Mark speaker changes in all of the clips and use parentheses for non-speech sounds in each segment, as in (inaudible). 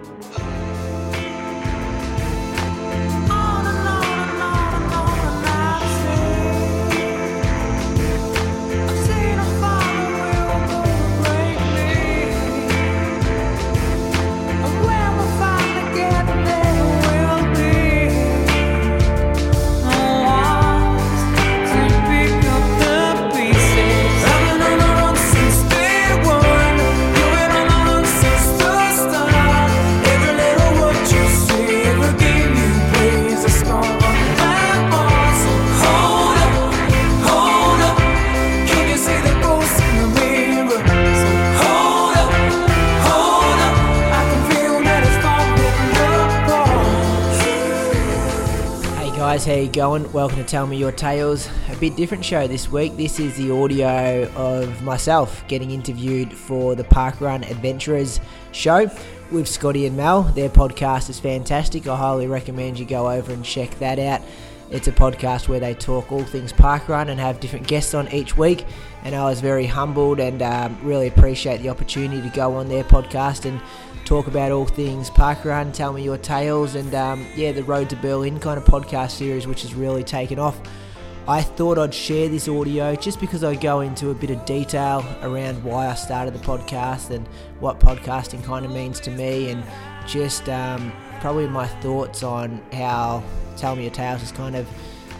Speaker 1: Hey guys, how you going? Welcome to Tell Me Your Tales. A bit different show this week. This is the audio of myself getting interviewed for the Parkrun Adventurers show with Scotty and Mel. Their podcast is fantastic. I highly recommend you go over and check that out. It's a podcast where they talk all things parkrun and have different guests on each week. And I was very humbled and um, really appreciate the opportunity to go on their podcast and talk about all things parkrun, tell me your tales, and um, yeah, the Road to Berlin kind of podcast series, which has really taken off. I thought I'd share this audio just because I go into a bit of detail around why I started the podcast and what podcasting kind of means to me, and just um, probably my thoughts on how Tell Me Your Tales has kind of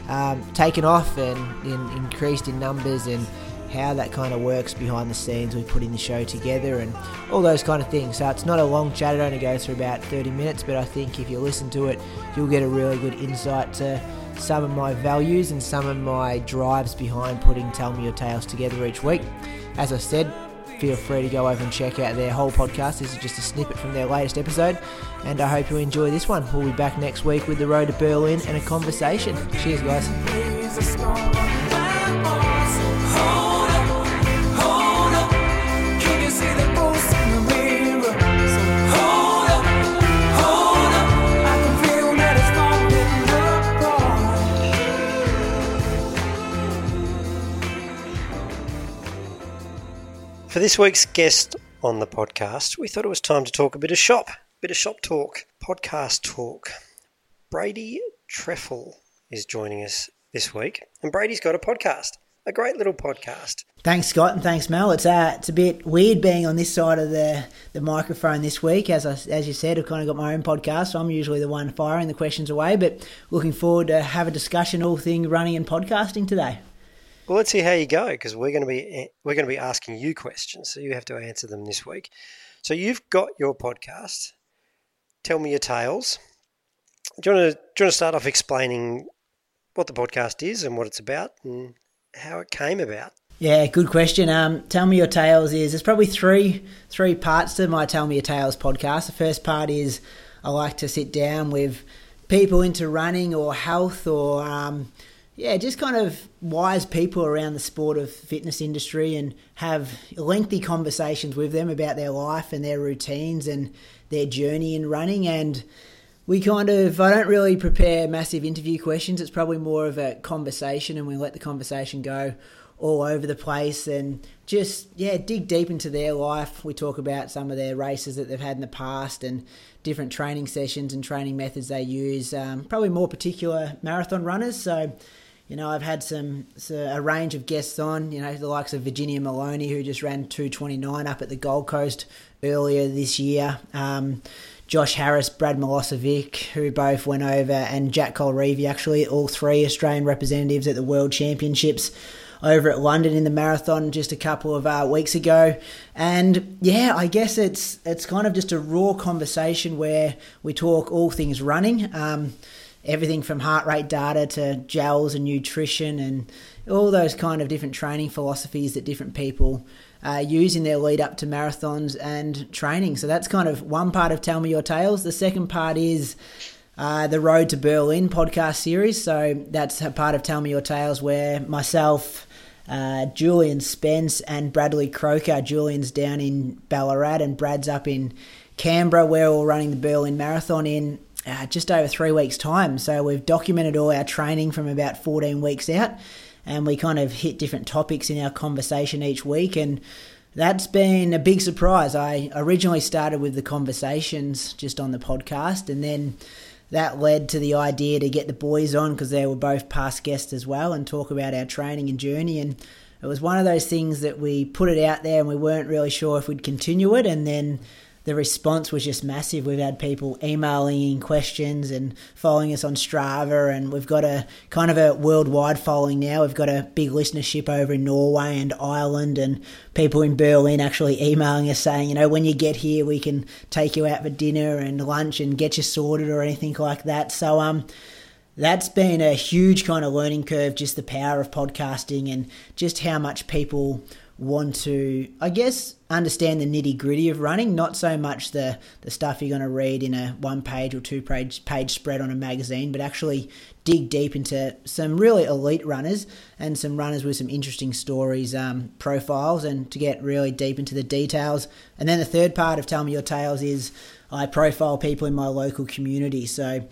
Speaker 1: um, taken off and in, increased in numbers and how that kind of works behind the scenes with putting the show together and all those kind of things. So it's not a long chat, it only goes for about 30 minutes, but I think if you listen to it, you'll get a really good insight to some of my values and some of my drives behind putting Tell Me Your Tales together each week. As I said, feel free to go over and check out their whole podcast. This is just a snippet from their latest episode, and I hope you enjoy this one. We'll be back next week with the road to Berlin and a conversation. Cheers, guys.
Speaker 2: For this week's guest on the podcast, we thought it was time to talk a bit of shop, bit of shop talk, podcast talk. Brady Treffel is joining us this week, and Brady's got a podcast, a great little podcast.
Speaker 1: Thanks, Scott, and thanks, Mel. It's uh, it's a bit weird being on this side of the, the microphone this week. As I, as you said, I've kind of got my own podcast, so I'm usually the one firing the questions away. But looking forward to have a discussion all thing running and podcasting today.
Speaker 2: Well, let's see how you go because we're going to be we're going to be asking you questions, so you have to answer them this week. So you've got your podcast. Tell me your tales. Do you want to do you want to start off explaining what the podcast is and what it's about and how it came about?
Speaker 1: Yeah, good question. Um, Tell me your tales is there's probably three three parts to my Tell me your tales podcast. The first part is I like to sit down with people into running or health or um, yeah, just kind of wise people around the sport of fitness industry and have lengthy conversations with them about their life and their routines and their journey in running. And we kind of, I don't really prepare massive interview questions. It's probably more of a conversation and we let the conversation go all over the place and just, yeah, dig deep into their life. We talk about some of their races that they've had in the past and different training sessions and training methods they use. Um, probably more particular marathon runners. So, you know, I've had some so a range of guests on. You know, the likes of Virginia Moloney, who just ran 229 up at the Gold Coast earlier this year. Um, Josh Harris, Brad Milosevic, who both went over, and Jack Colreavy, actually, all three Australian representatives at the World Championships over at London in the marathon just a couple of uh, weeks ago. And yeah, I guess it's it's kind of just a raw conversation where we talk all things running. Um, everything from heart rate data to gels and nutrition and all those kind of different training philosophies that different people uh, use in their lead up to marathons and training. So that's kind of one part of Tell Me Your Tales. The second part is uh, the Road to Berlin podcast series. So that's a part of Tell Me Your Tales where myself, uh, Julian Spence, and Bradley Croker. Julian's down in Ballarat and Brad's up in Canberra. We're all running the Berlin Marathon in uh, just over three weeks' time. So we've documented all our training from about 14 weeks out and we kind of hit different topics in our conversation each week. And that's been a big surprise. I originally started with the conversations just on the podcast, and then that led to the idea to get the boys on because they were both past guests as well and talk about our training and journey. And it was one of those things that we put it out there and we weren't really sure if we'd continue it. And then the response was just massive. We've had people emailing in questions and following us on Strava, and we've got a kind of a worldwide following now. We've got a big listenership over in Norway and Ireland, and people in Berlin actually emailing us saying, you know, when you get here, we can take you out for dinner and lunch and get you sorted or anything like that. So, um, that's been a huge kind of learning curve, just the power of podcasting and just how much people want to, I guess, understand the nitty gritty of running, not so much the, the stuff you're going to read in a one page or two page, page spread on a magazine, but actually dig deep into some really elite runners and some runners with some interesting stories, um, profiles, and to get really deep into the details. And then the third part of Tell Me Your Tales is I profile people in my local community. So,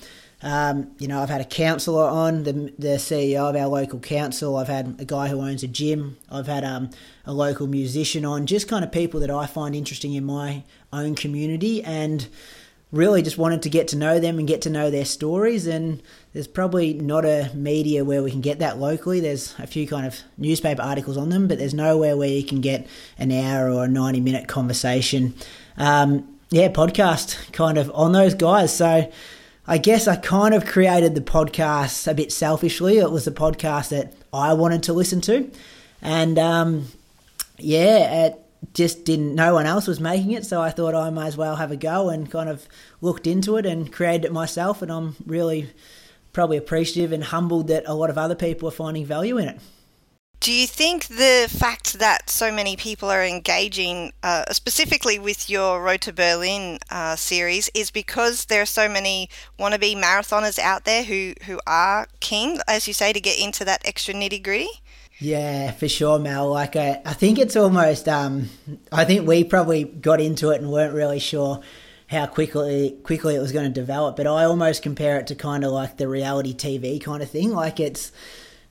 Speaker 1: um, you know, I've had a councillor on, the, the CEO of our local council. I've had a guy who owns a gym. I've had um, a local musician on, just kind of people that I find interesting in my own community and really just wanted to get to know them and get to know their stories. And there's probably not a media where we can get that locally. There's a few kind of newspaper articles on them, but there's nowhere where you can get an hour or a 90 minute conversation. Um, yeah, podcast kind of on those guys. So, I guess I kind of created the podcast a bit selfishly. It was a podcast that I wanted to listen to. And um, yeah, it just didn't, no one else was making it. So I thought I might as well have a go and kind of looked into it and created it myself. And I'm really probably appreciative and humbled that a lot of other people are finding value in it.
Speaker 3: Do you think the fact that so many people are engaging, uh, specifically with your Road to Berlin uh, series, is because there are so many wannabe marathoners out there who, who are keen, as you say, to get into that extra nitty gritty?
Speaker 1: Yeah, for sure, Mel. Like, I, I think it's almost, um, I think we probably got into it and weren't really sure how quickly quickly it was going to develop. But I almost compare it to kind of like the reality TV kind of thing. Like, it's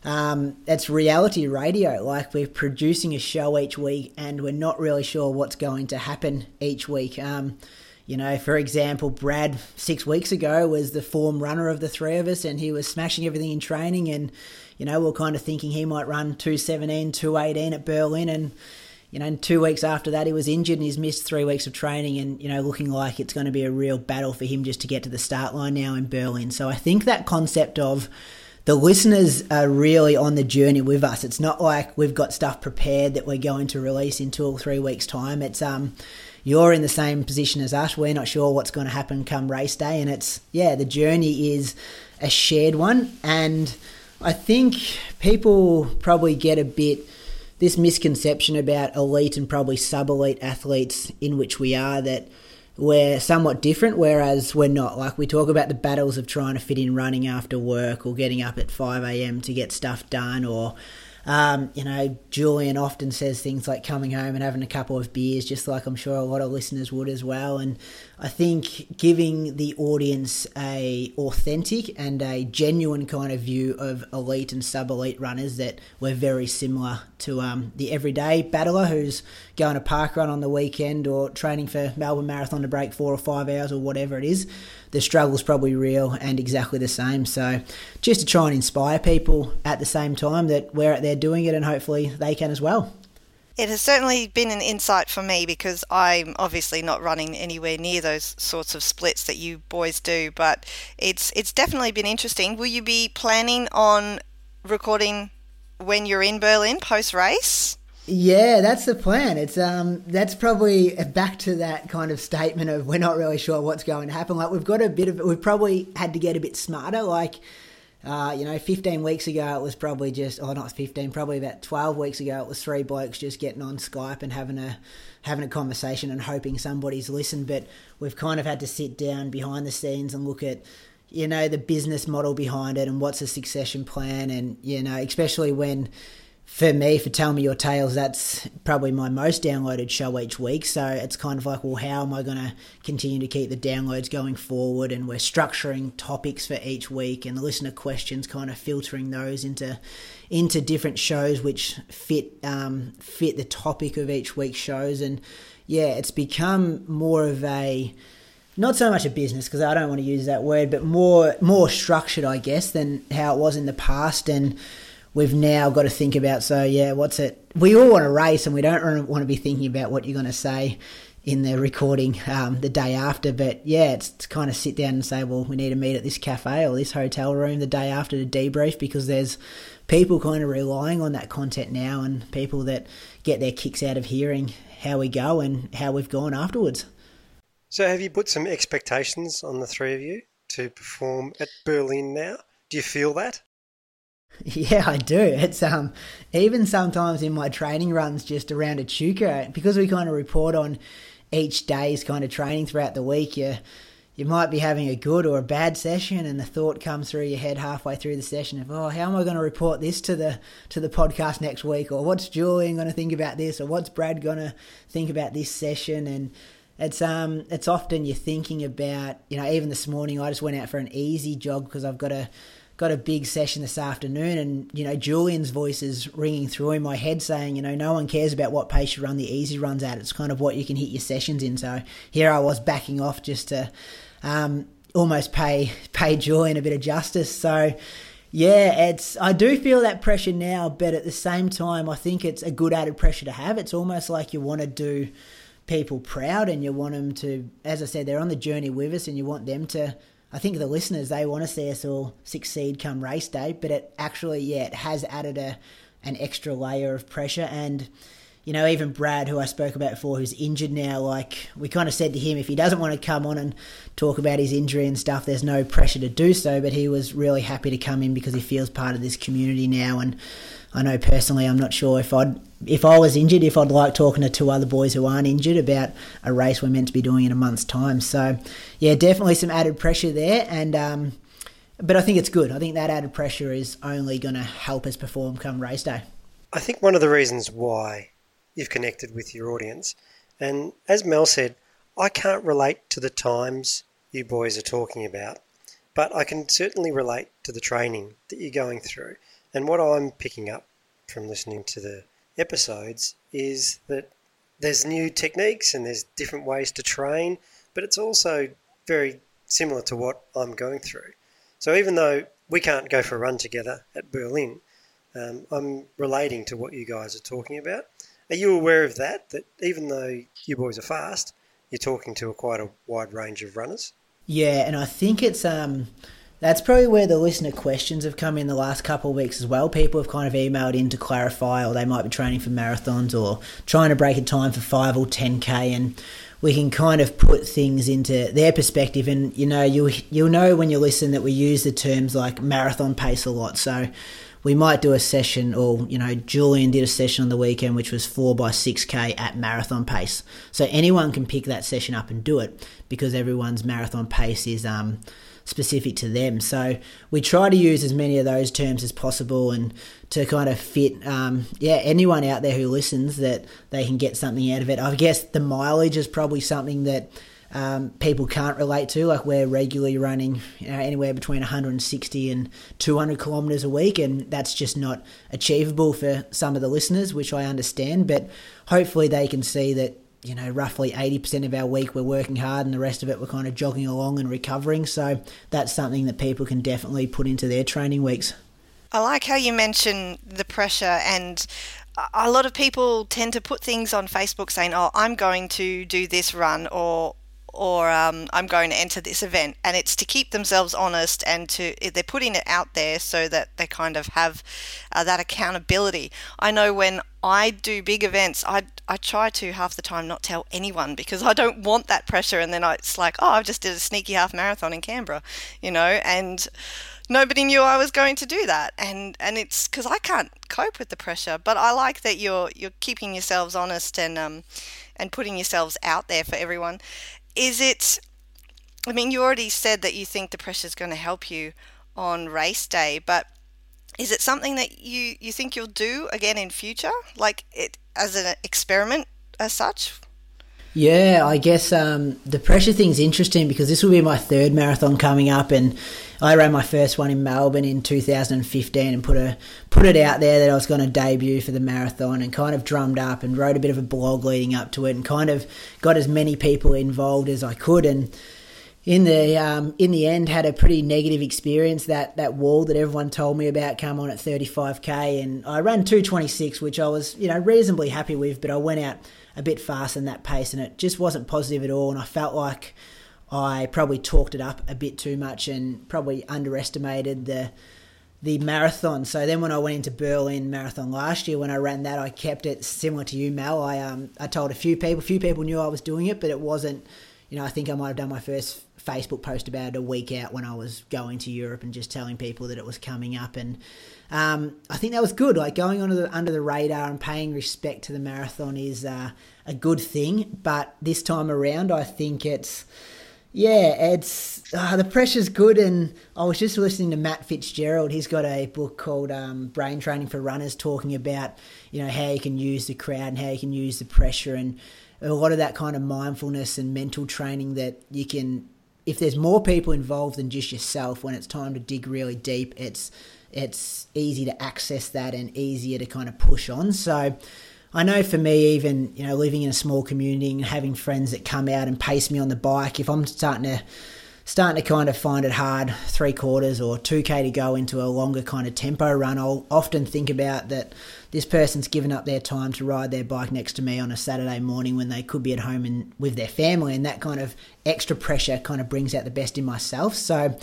Speaker 1: um, it's reality radio. Like we're producing a show each week, and we're not really sure what's going to happen each week. Um, you know, for example, Brad six weeks ago was the form runner of the three of us, and he was smashing everything in training. And you know, we we're kind of thinking he might run 217, 218 at Berlin, and you know, two weeks after that, he was injured and he's missed three weeks of training, and you know, looking like it's going to be a real battle for him just to get to the start line now in Berlin. So I think that concept of the listeners are really on the journey with us. It's not like we've got stuff prepared that we're going to release in two or three weeks' time. It's um, you're in the same position as us. We're not sure what's going to happen come race day, and it's yeah, the journey is a shared one, and I think people probably get a bit this misconception about elite and probably sub elite athletes in which we are that we're somewhat different, whereas we're not. Like we talk about the battles of trying to fit in running after work or getting up at 5 a.m. to get stuff done or um, you know, Julian often says things like coming home and having a couple of beers, just like I'm sure a lot of listeners would as well. And I think giving the audience a authentic and a genuine kind of view of elite and sub elite runners that we're very similar to um, the everyday battler who's going a park run on the weekend or training for Melbourne Marathon to break four or five hours or whatever it is the struggle's probably real and exactly the same. So just to try and inspire people at the same time that we're out there doing it and hopefully they can as well.
Speaker 3: It has certainly been an insight for me because I'm obviously not running anywhere near those sorts of splits that you boys do, but it's it's definitely been interesting. Will you be planning on recording when you're in Berlin post race?
Speaker 1: Yeah, that's the plan. It's um, that's probably back to that kind of statement of we're not really sure what's going to happen. Like we've got a bit of, we've probably had to get a bit smarter. Like Uh, you know, 15 weeks ago it was probably just, oh, not 15, probably about 12 weeks ago it was three blokes just getting on Skype and having a having a conversation and hoping somebody's listened. But we've kind of had to sit down behind the scenes and look at, you know, the business model behind it and what's a succession plan, and you know, especially when for me, for Tell Me Your Tales, that's probably my most downloaded show each week. So it's kind of like, well, how am I going to continue to keep the downloads going forward? And we're structuring topics for each week and the listener questions, kind of filtering those into into different shows which fit um, fit the topic of each week's shows. And yeah, it's become more of a not so much a business because I don't want to use that word, but more more structured, I guess, than how it was in the past. And we've now got to think about. So yeah, what's it? We all want to race, and we don't want to be thinking about what you're going to say in the recording um, the day after. But yeah, it's to kind of sit down and say, well, we need to meet at this cafe or this hotel room the day after to debrief because there's people kind of relying on that content now, and people that get their kicks out of hearing how we go and how we've gone afterwards.
Speaker 2: So, have you put some expectations on the three of you to perform at Berlin now? Do you feel that? (laughs)
Speaker 1: Yeah, I do. It's um even sometimes in my training runs just around Echuca because we kind of report on each day's kind of training throughout the week. You you might be having a good or a bad session, and the thought comes through your head halfway through the session of, oh, how am I going to report this to the to the podcast next week, or what's Julian going to think about this, or what's Brad going to think about this session, and it's um it's often you're thinking about you know even this morning I just went out for an easy jog because I've got a got a big session this afternoon, and you know Julian's voice is ringing through in my head, saying, you know, no one cares about what pace you run the easy runs at. It's kind of what you can hit your sessions in. So here I was backing off just to um, almost pay (laughs) pay Julian a bit of justice. So. Yeah, it's I do feel that pressure now, but at the same time, I think it's a good added pressure to have. It's almost like you want to do people proud and you want them to, as I said, they're on the journey with us and you want them to I think the listeners they want to see us all succeed come race day, but it actually yeah it has added a an extra layer of pressure. And you know even Brad who I spoke about before who's injured now like we kind of said to him if he doesn't want to come on and talk about his injury and stuff there's no pressure to do so. But he was really happy to come in because he feels part of this community now. And I know personally I'm not sure if I'd if I was injured, if I'd like talking to two other boys who aren't injured about a race we're meant to be doing in a month's time. So, yeah, definitely some added pressure there, and um, but I think it's good. I think that added pressure is only going to help us perform come race day.
Speaker 2: I think one of the reasons why you've connected with your audience, and as Mel said, I can't relate to the times you boys are talking about, but I can certainly relate to the training that you're going through. And what I'm picking up from listening to the episodes is that there's new techniques and there's different ways to train, but it's also very similar to what I'm going through. So even though we can't go for a run together at Berlin, um, I'm relating to what you guys are talking about. Are you aware of that? That even though you boys are fast, you're talking to a quite a wide range of runners.
Speaker 1: Yeah, and I think it's um, that's probably where the listener questions have come in the last couple of weeks as well. People have kind of emailed in to clarify, or they might be training for marathons or trying to break a time for 5 or 10k, and we can kind of put things into their perspective. And you know, you you'll know when you listen that we use the terms like marathon pace a lot. So we might do a session, or you know, Julian did a session on the weekend which was four by six k at marathon pace. So anyone can pick that session up and do it because everyone's marathon pace is um specific to them. So we try to use as many of those terms as possible and to kind of fit, um, yeah, anyone out there who listens that they can get something out of it. I guess the mileage is probably something that. Um, people can't relate to. Like we're regularly running you know, anywhere between 160 and 200 kilometers a week, and that's just not achievable for some of the listeners, which I understand. But hopefully, they can see that you know, roughly 80% of our week we're working hard and the rest of it we're kind of jogging along and recovering. So that's something that people can definitely put into their training weeks.
Speaker 3: I like how you mention the pressure and a lot of people tend to put things on Facebook saying, "Oh, I'm going to do this run," or or um, I'm going to enter this event, and it's to keep themselves honest and to they're putting it out there so that they kind of have uh, that accountability. I know when I do big events, I I try to half the time not tell anyone because I don't want that pressure, and then I, it's like, oh, I just did a sneaky half marathon in Canberra, you know, and nobody knew I was going to do that, and and it's because I can't cope with the pressure. But I like that you're you're keeping yourselves honest and um and putting yourselves out there for everyone. Is it? I mean, you already said that you think the pressure is going to help you on race day, but is it something that you you think you'll do again in future, like it as an experiment as such?
Speaker 1: Yeah, I guess um, the pressure thing's interesting because this will be my third marathon coming up, and I ran my first one in Melbourne in 2015 and put a put it out there that I was going to debut for the marathon, and kind of drummed up and wrote a bit of a blog leading up to it, and kind of got as many people involved as I could, and in the um, in the end had a pretty negative experience. That that wall that everyone told me about came on at 35k, and I ran 226, which I was you know reasonably happy with, but I went out a bit faster than that pace, and it just wasn't positive at all. And I felt like I probably talked it up a bit too much and probably underestimated the the marathon. So then when I went into Berlin Marathon last year, when I ran that, I kept it similar to you, Mel. I um I told a few people, a few people knew I was doing it, but it wasn't. You know, I think I might have done my first Facebook post about it a week out when I was going to Europe and just telling people that it was coming up. And um, I think that was good. Like going under the, under the radar and paying respect to the marathon is uh, a good thing. But this time around, I think it's yeah, it's uh, the pressure's good. And I was just listening to Matt Fitzgerald. He's got a book called um, Brain Training for Runners, talking about you know how you can use the crowd and how you can use the pressure and a lot of that kind of mindfulness and mental training that you can if there's more people involved than just yourself when it's time to dig really deep it's it's easy to access that and easier to kind of push on. So I know for me, even you know, living in a small community and having friends that come out and pace me on the bike, if I'm starting to starting to kind of find it hard, three quarters or two k to go into a longer kind of tempo run, I'll often think about that this person's given up their time to ride their bike next to me on a Saturday morning when they could be at home and with their family, and that kind of extra pressure kind of brings out the best in myself. So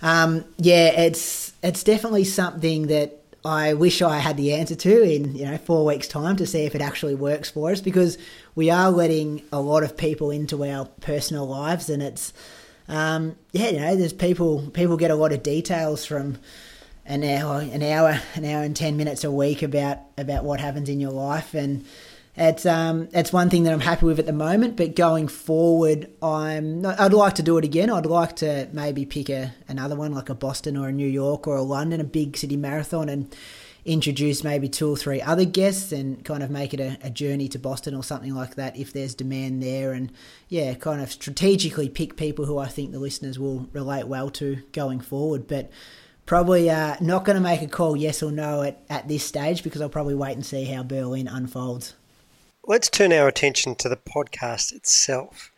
Speaker 1: um, yeah, it's it's definitely something that I wish I had the answer to in you know four weeks' time to see if it actually works for us because we are letting a lot of people into our personal lives and it's um, yeah you know there's people people get a lot of details from an hour an hour an hour and ten minutes a week about about what happens in your life and it's um it's one thing that I'm happy with at the moment. But going forward, I'm not, I'd like to do it again. I'd like to maybe pick a another one like a Boston or a New York or a London, a big city marathon, and introduce maybe two or three other guests and kind of make it a, a journey to Boston or something like that if there's demand there. And yeah, kind of strategically pick people who I think the listeners will relate well to going forward. But probably uh, not going to make a call yes or no at, at this stage because I'll probably wait and see how Berlin unfolds
Speaker 2: let's turn our attention to the podcast itself.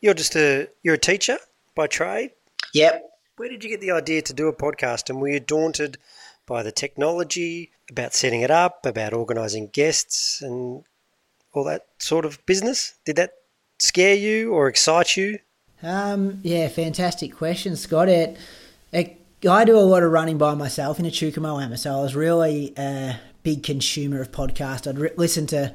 Speaker 2: You're just a you're a teacher by trade.
Speaker 1: Yep.
Speaker 2: Where did you get the idea to do a podcast? And were you daunted by the technology, about setting it up, about organising guests, and all that sort of business? Did that scare you or excite you?
Speaker 1: Um, yeah, fantastic question, Scott. It, it, I do a lot of running by myself in Echuca Moama, so I was really a big consumer of podcasts. I'd re- listen to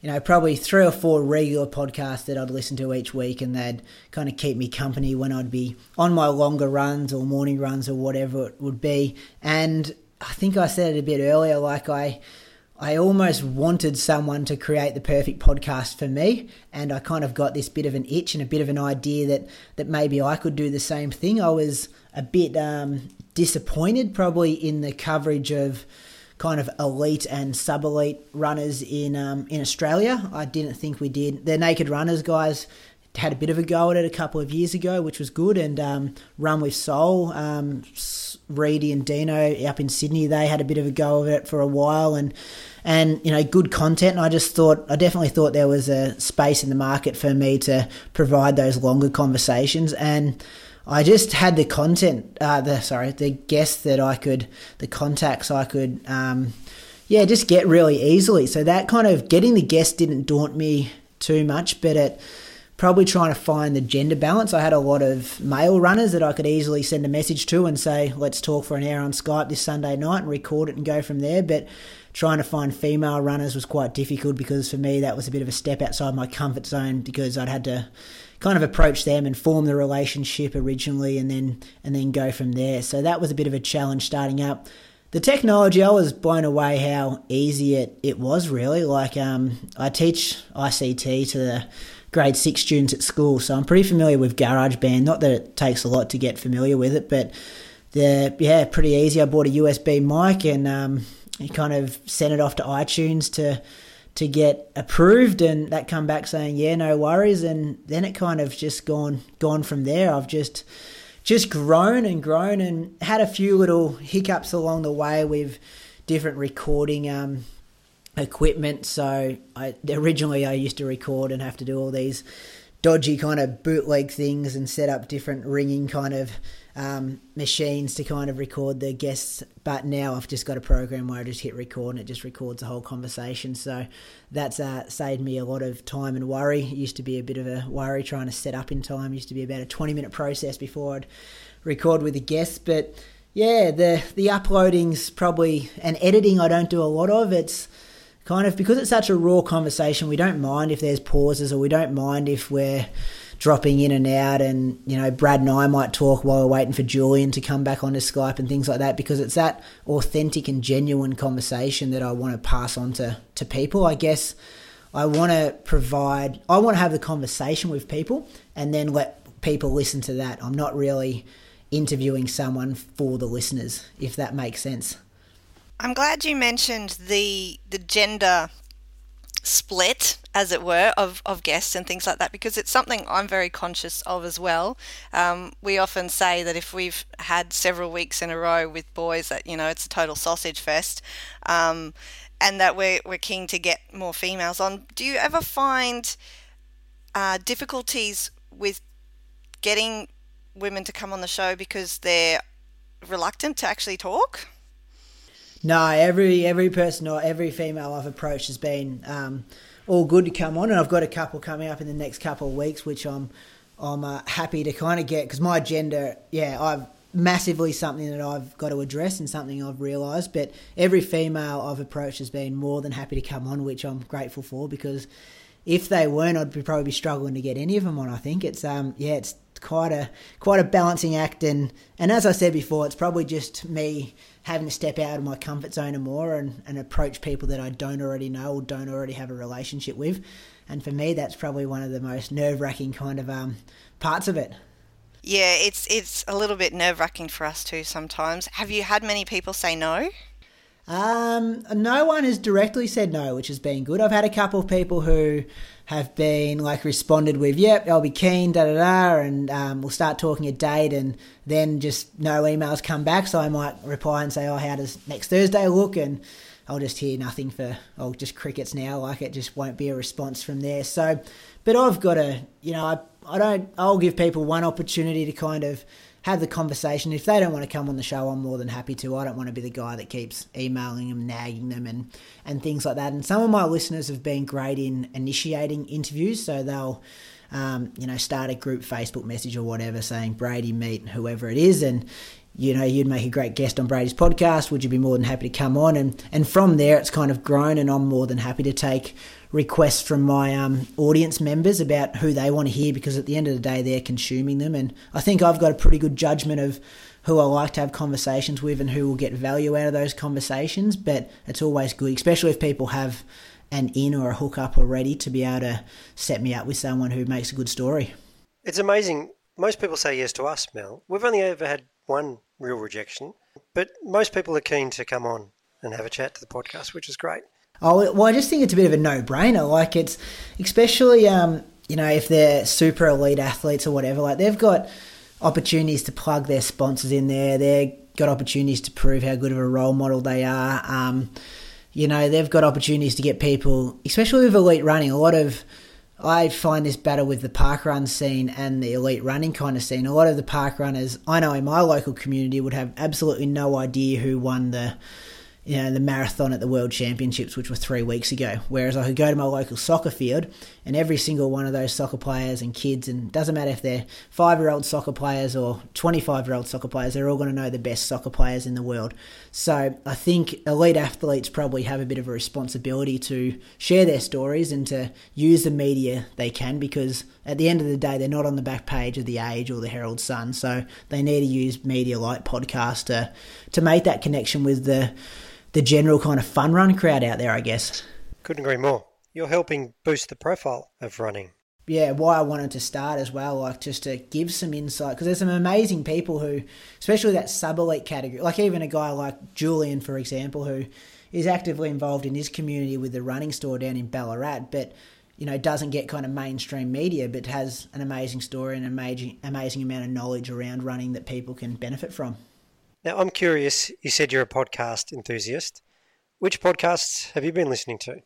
Speaker 1: you know, probably three or four regular podcasts that I'd listen to each week, and they'd kind of keep me company when I'd be on my longer runs or morning runs or whatever it would be. And I think I said it a bit earlier, like I. I almost wanted someone to create the perfect podcast for me, and I kind of got this bit of an itch and a bit of an idea that that maybe I could do the same thing. I was a bit um, disappointed, probably in the coverage of kind of elite and sub elite runners in um, in Australia. I didn't think we did. The naked runners guys had a bit of a go at it a couple of years ago, which was good. And um, Run with Soul, um, Reedy and Dino up in Sydney, they had a bit of a go of it for a while, and and you know good content. And I just thought, I definitely thought there was a space in the market for me to provide those longer conversations and. I just had the content, uh, the sorry, the guests that I could, the contacts I could, um, yeah, just get really easily. So that kind of getting the guest didn't daunt me too much, but it probably trying to find the gender balance. I had a lot of male runners that I could easily send a message to and say, let's talk for an hour on Skype this Sunday night and record it and go from there. But trying to find female runners was quite difficult because for me that was a bit of a step outside my comfort zone because I'd had to kind of approach them and form the relationship originally, and then and then go from there. So that was a bit of a challenge starting up. The technology, I was blown away how easy it, it was. Really, like um, I teach ICT to the grade six students at school, so I'm pretty familiar with GarageBand. Not that it takes a lot to get familiar with it, but the yeah, pretty easy. I bought a USB mic and um, kind of sent it off to iTunes to to get approved and that come back saying yeah no worries and then it kind of just gone gone from there. I've just just grown and grown and had a few little hiccups along the way with different recording um, equipment. So I originally I used to record and have to do all these dodgy kind of bootleg things and set up different ringing kind of um, machines to kind of record the guests. But now I've just got a program where I just hit record and it just records the whole conversation. So that's uh, saved me a lot of time and worry. It used to be a bit of a worry trying to set up in time. It used to be about a 20 minute process before I'd record with the guests. But yeah, the the uploading's probably and editing I don't do a lot of. It's kind of because it's such a raw conversation. We don't mind if there's pauses or we don't mind if we're dropping in and out and you know Brad and I might talk while we're waiting for Julian to come back onto Skype and things like that because it's that authentic and genuine conversation that I want to pass on to, to people I guess. I want to provide I want to have the conversation with people and then let people listen to that. I'm not really interviewing someone for the listeners if that makes sense.
Speaker 3: I'm glad you mentioned the the gender split, as it were, of, of guests and things like that, because it's something I'm very conscious of as well. Um, we often say that if we've had several weeks in a row with boys, that, you know, it's a total sausage fest. Um, and that we're, we're keen to get more females on. Do you ever find uh, difficulties with getting women to come on the show because they're reluctant to actually talk?
Speaker 1: No, every every person or every female I've approached has been um, all good to come on, and I've got a couple coming up in the next couple of weeks, which I'm I'm uh, happy to kind of get because my gender, yeah, I've massively something that I've got to address and something I've realised. But every female I've approached has been more than happy to come on, which I'm grateful for because if they weren't, I'd be probably be struggling to get any of them on. I think it's um yeah, it's quite a quite a balancing act, and and as I said before, it's probably just me having to step out of my comfort zone and more and, and approach people that I don't already know or don't already have a relationship with. And for me, that's probably one of the most nerve wracking kind of um, parts of it.
Speaker 3: Yeah, it's it's a little bit nerve wracking for us too sometimes. Have you had many people say no?
Speaker 1: Um, no one has directly said no, which has been good. I've had a couple of people who have been like responded with, "Yep, I'll be keen," da da da, and um, we'll start talking a date, and then just no emails come back. So I might reply and say, "Oh, how does next Thursday look?" and I'll just hear nothing for oh, just crickets now. Like it just won't be a response from there. So, but I've got to, you know, I I don't. I'll give people one opportunity to kind of have the conversation. If they don't want to come on the show, I'm more than happy to. I don't want to be the guy that keeps emailing them, nagging them, and and things like that. And some of my listeners have been great in initiating interviews, so they'll. Um, you know, start a group Facebook message or whatever saying Brady meet whoever it is, and you know, you'd make a great guest on Brady's podcast. Would you be more than happy to come on? And and from there, it's kind of grown, and I'm more than happy to take requests from my um, audience members about who they want to hear because at the end of the day they're consuming them and I think I've got a pretty good judgment of who I like to have conversations with and who will get value out of those conversations but it's always good especially if people have an in or a hookup already to be able to set me up with someone who makes a good story.
Speaker 2: It's amazing. Most people say yes to us, Mel. We've only ever had one real rejection, but most people are keen to come on and have a chat to the podcast, which is great.
Speaker 1: Oh well, I just think it's a bit of a no-brainer. Like it's especially um, you know if they're super elite athletes or whatever, like they've got opportunities to plug their sponsors in there. They've got opportunities to prove how good of a role model they are. Um, you know, they've got opportunities to get people, especially with elite running. A lot of I find this battle with the park run scene and the elite running kind of scene. A lot of the park runners I know in my local community would have absolutely no idea who won the you know, the marathon at the World Championships, which were three weeks ago. Whereas I could go to my local soccer field, and every single one of those soccer players and kids, and doesn't matter if they're five year old soccer players or 25 year old soccer players, they're all going to know the best soccer players in the world. So I think elite athletes probably have a bit of a responsibility to share their stories and to use the media they can because at the end of the day, they're not on the back page of the Age or the Herald Sun, so they need to use media like podcast to to make that connection with the the general kind of fun run crowd out there. I guess.
Speaker 2: Couldn't agree more. You're helping boost the profile of running
Speaker 1: yeah, why I wanted to start as well, like just to give some insight because there's some amazing people who, especially that sub elite category, like even a guy like Julian, for example, who is actively involved in his community with the running store down in Ballarat, but you know doesn't get kind of mainstream media, but has an amazing story and an amazing amazing amount of knowledge around running that people can benefit from.
Speaker 2: Now, I'm curious. You said you're a podcast enthusiast. Which podcasts have you been listening to?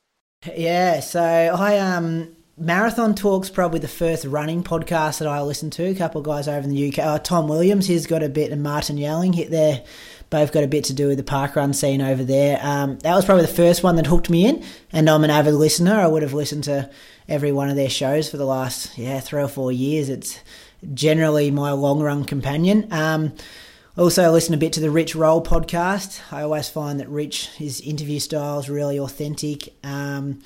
Speaker 1: Yeah, so I um Marathon Talk's probably the first running podcast that I listen to. A couple of guys over in the UK. Oh, Tom Williams, he's got a bit, and Martin Yelling hit there. Both got a bit to do with the park run scene over there. Um, that was probably the first one that hooked me in, and I'm an avid listener. I would have listened to every one of their shows for the last yeah three or four years. It's generally my long run companion. Um, also, listen a bit to the Rich Roll podcast. I always find that Rich, his interview style is really authentic. Um,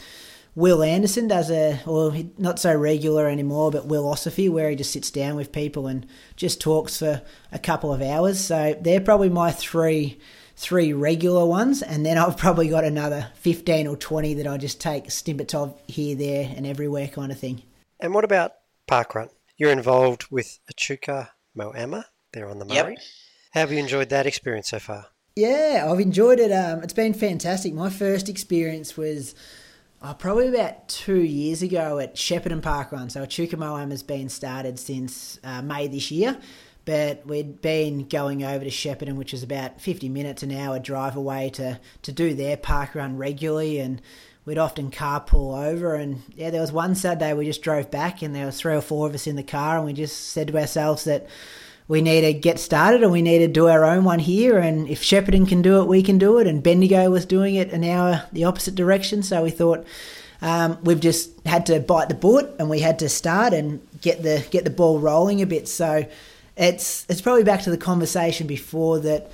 Speaker 1: Will Anderson does a, well, not so regular anymore, but Willosophy, where he just sits down with people and just talks for a couple of hours. So they're probably my three three regular ones, and then I've probably got another fifteen or twenty that I just take snippets of here, there, and everywhere, kind of thing.
Speaker 2: And what about parkrun? You're involved with Echuca Moama there on the Murray. Yep. Have you enjoyed that experience so far?
Speaker 1: Yeah, I've enjoyed it. Um, it's been fantastic. My first experience was oh, probably about two years ago at Shepparton Park Run. So Chukamoam has been started since uh, May this year, but we'd been going over to Shepparton, which is about 50 minutes an hour drive away to, to do their park run regularly. And we'd often carpool over. And yeah, there was one Saturday we just drove back, and there were three or four of us in the car, and we just said to ourselves that we need to get started and we need to do our own one here. And if Shepparton can do it, we can do it. And Bendigo was doing it an hour the opposite direction. So we thought um, we've just had to bite the bullet and we had to start and get the get the ball rolling a bit. So it's it's probably back to the conversation before that.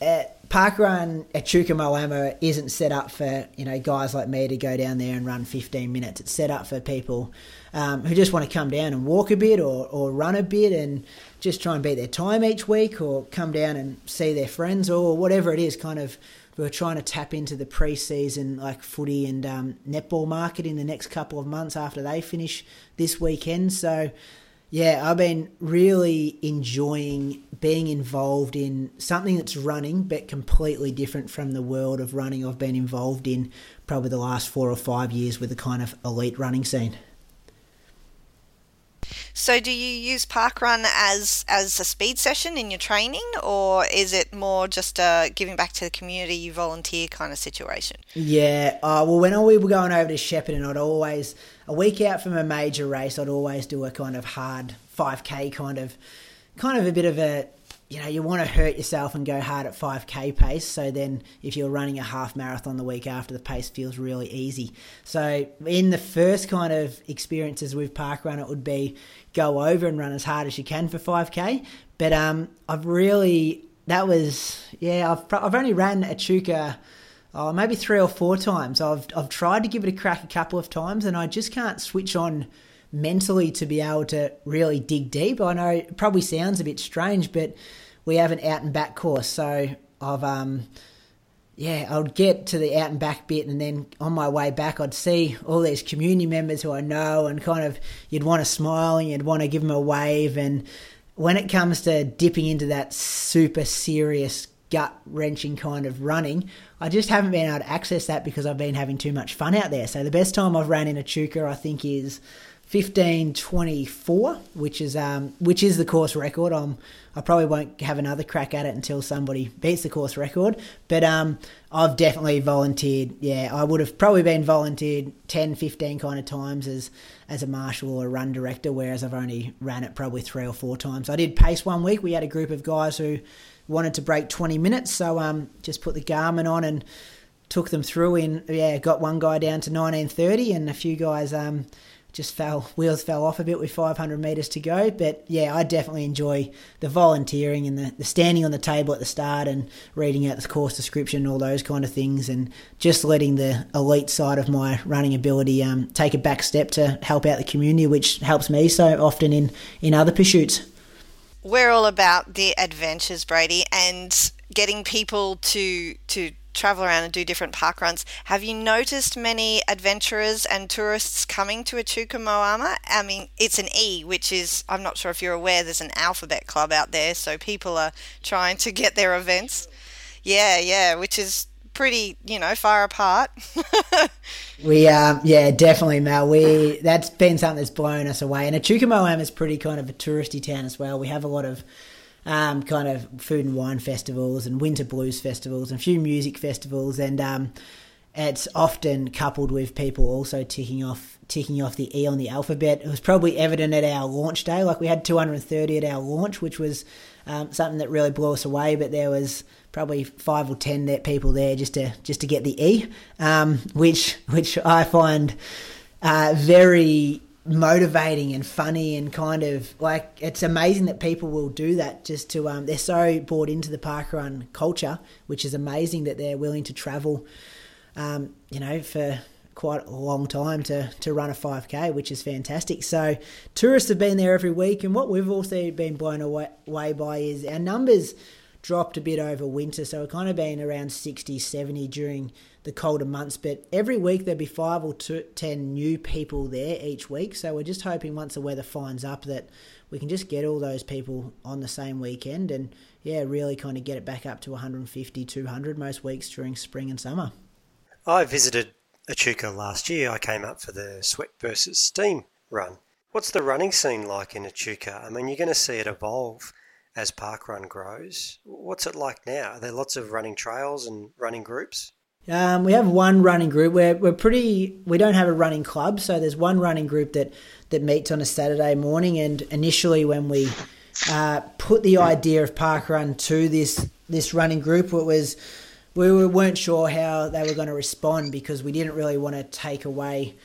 Speaker 1: Uh, Parkrun at Chukamoama isn't set up for you know guys like me to go down there and run 15 minutes. It's set up for people um, who just want to come down and walk a bit or, or run a bit and just try and beat their time each week or come down and see their friends or whatever it is. Kind of, we're trying to tap into the pre-season like footy and um, netball market in the next couple of months after they finish this weekend. So, yeah, I've been really enjoying being involved in something that's running, but completely different from the world of running I've been involved in probably the last four or five years with the kind of elite running scene.
Speaker 3: So, do you use parkrun as as a speed session in your training, or is it more just a giving back to the community, you volunteer kind of situation?
Speaker 1: Yeah, uh, well, when we were going over to Shepparton, I'd always a week out from a major race, I'd always do a kind of hard 5k kind of, kind of a bit of a you know, you want to hurt yourself and go hard at 5k pace. So then, if you're running a half marathon the week after, the pace feels really easy. So, in the first kind of experiences with parkrun, it would be go over and run as hard as you can for 5k. But um, I've really, that was, yeah, I've, I've only ran Echuca. Oh, maybe three or four times. I've I've tried to give it a crack a couple of times, and I just can't switch on mentally to be able to really dig deep. I know it probably sounds a bit strange, but we have an out and back course. So I've um yeah, I'd get to the out and back bit, and then on my way back, I'd see all these community members who I know, and kind of you'd want to smile and you'd want to give them a wave. And when it comes to dipping into that super serious, gut wrenching kind of running, I just haven't been able to access that because I've been having too much fun out there. So the best time I've ran in Echuca, I think, is 1524, which is um, which is the course record. I'm, I probably won't have another crack at it until somebody beats the course record. But um, I've definitely volunteered. Yeah, I would have probably been volunteered 10, 15 kind of times as as a marshal or a run director, whereas I've only ran it probably three or four times. I did pace one week. We had a group of guys who wanted to break 20 minutes, so um, just put the Garmin on and took them through. In yeah, got one guy down to 1930 and a few guys um just fell wheels fell off a bit with 500 meters to go. But yeah i definitely enjoy the volunteering and the, the standing on the table at the start and reading out the course description and all those kind of things and just letting the elite side of my running ability um, take a back step to help out the community which helps me so often in in other pursuits.
Speaker 3: We're all about the adventures brady and getting people to to travel around and do different park runs. Have you noticed many adventurers and tourists coming to Echuca Moama? I mean, it's an E, which is, I'm not sure if you're aware, there's an alphabet club out there, so people are trying to get their events. Yeah, yeah, which is pretty, you know, far apart. (laughs)
Speaker 1: we, um, yeah, definitely, Mel. We that's been something that's blown us away. And Echuca Moama is pretty kind of a touristy town as well. We have a lot of um, kind of food and wine festivals and winter blues festivals and a few music festivals and um, it's often coupled with people also ticking off ticking off the E on the alphabet. It was probably evident at our launch day, like we had 230 at our launch, which was um, something that really blew us away. But there was probably five or ten people there just to just to get the E, um, which which I find uh, very motivating and funny and kind of like it's amazing that people will do that just to um, they're so bought into the parkrun culture which is amazing that they're willing to travel um, you know for quite a long time to to run a 5k which is fantastic. So tourists have been there every week and what we've also been blown away, away by is our numbers dropped a bit over winter so we've kind of been around 60 70 during the colder months. But every week there'll be five or ten new people there each week. So we're just hoping once the weather finds up that we can just get all those people on the same weekend and yeah, really kind of get it back up to 150, 200 most weeks during spring and summer.
Speaker 2: I visited Echuca last year. I came up for the Sweat versus Steam run. What's the running scene like in Echuca? I mean, you're going to see it evolve as parkrun grows. What's it like now? Are there lots of running trails and running groups?
Speaker 1: Um, we have one running group. We're, we're pretty. We don't have a running club, so there's one running group that that meets on a Saturday morning. And initially, when we uh, put the idea of parkrun to this this running group, it was we weren't sure how they were going to respond because we didn't really want to take away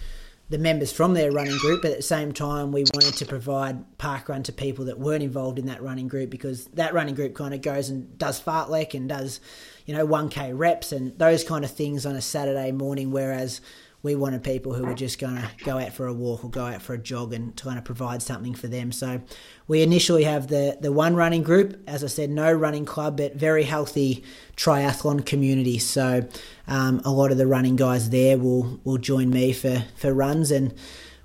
Speaker 1: the members from their running group, but at the same time, we wanted to provide park run to people that weren't involved in that running group because that running group kind of goes and does fartlek and does you know, 1K reps and those kind of things on a Saturday morning, whereas we wanted people who were just going to go out for a walk or go out for a jog and kind of provide something for them. So we initially have the, the one running group, as I said, no running club, but very healthy triathlon community. So um, a lot of the running guys there will, will join me for, for runs. And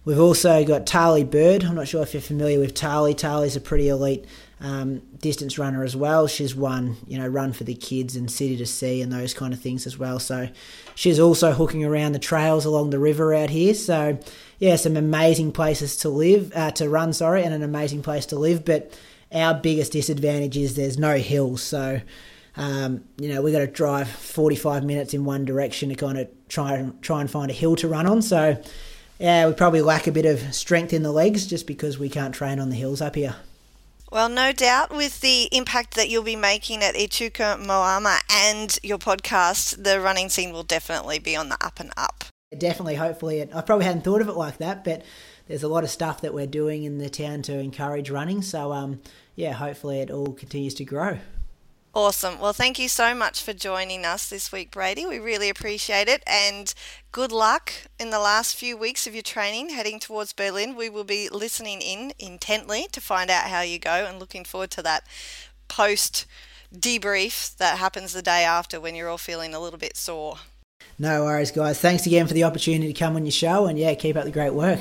Speaker 1: we've also got Tali Bird. I'm not sure if you're familiar with Tali. Tali's a pretty elite um, distance runner as well. She's won, you know, Run for the Kids and City to Sea and those kind of things as well. So she's also hooking around the trails along the river out here. So yeah, some amazing places to live, uh, to run, sorry, and an amazing place to live. But our biggest disadvantage is there's no hills. So um, you know, we got to drive 45 minutes in one direction to kind of try and try and find a hill to run on. So yeah, we probably lack a bit of strength in the legs just because we can't train on the hills up here.
Speaker 3: Well, no doubt with the impact that you'll be making at Echuca Moama and your podcast, the running scene will definitely be on the up and up.
Speaker 1: Definitely, hopefully. I probably hadn't thought of it like that, but there's a lot of stuff that we're doing in the town to encourage running. So, um, yeah, hopefully it all continues to grow.
Speaker 3: Awesome. Well, thank you so much for joining us this week, Brady. We really appreciate it. And good luck in the last few weeks of your training heading towards Berlin. We will be listening in intently to find out how you go and looking forward to that post debrief that happens the day after when you're all feeling a little bit sore.
Speaker 1: No worries, guys. Thanks again for the opportunity to come on your show. And yeah, keep up the great work.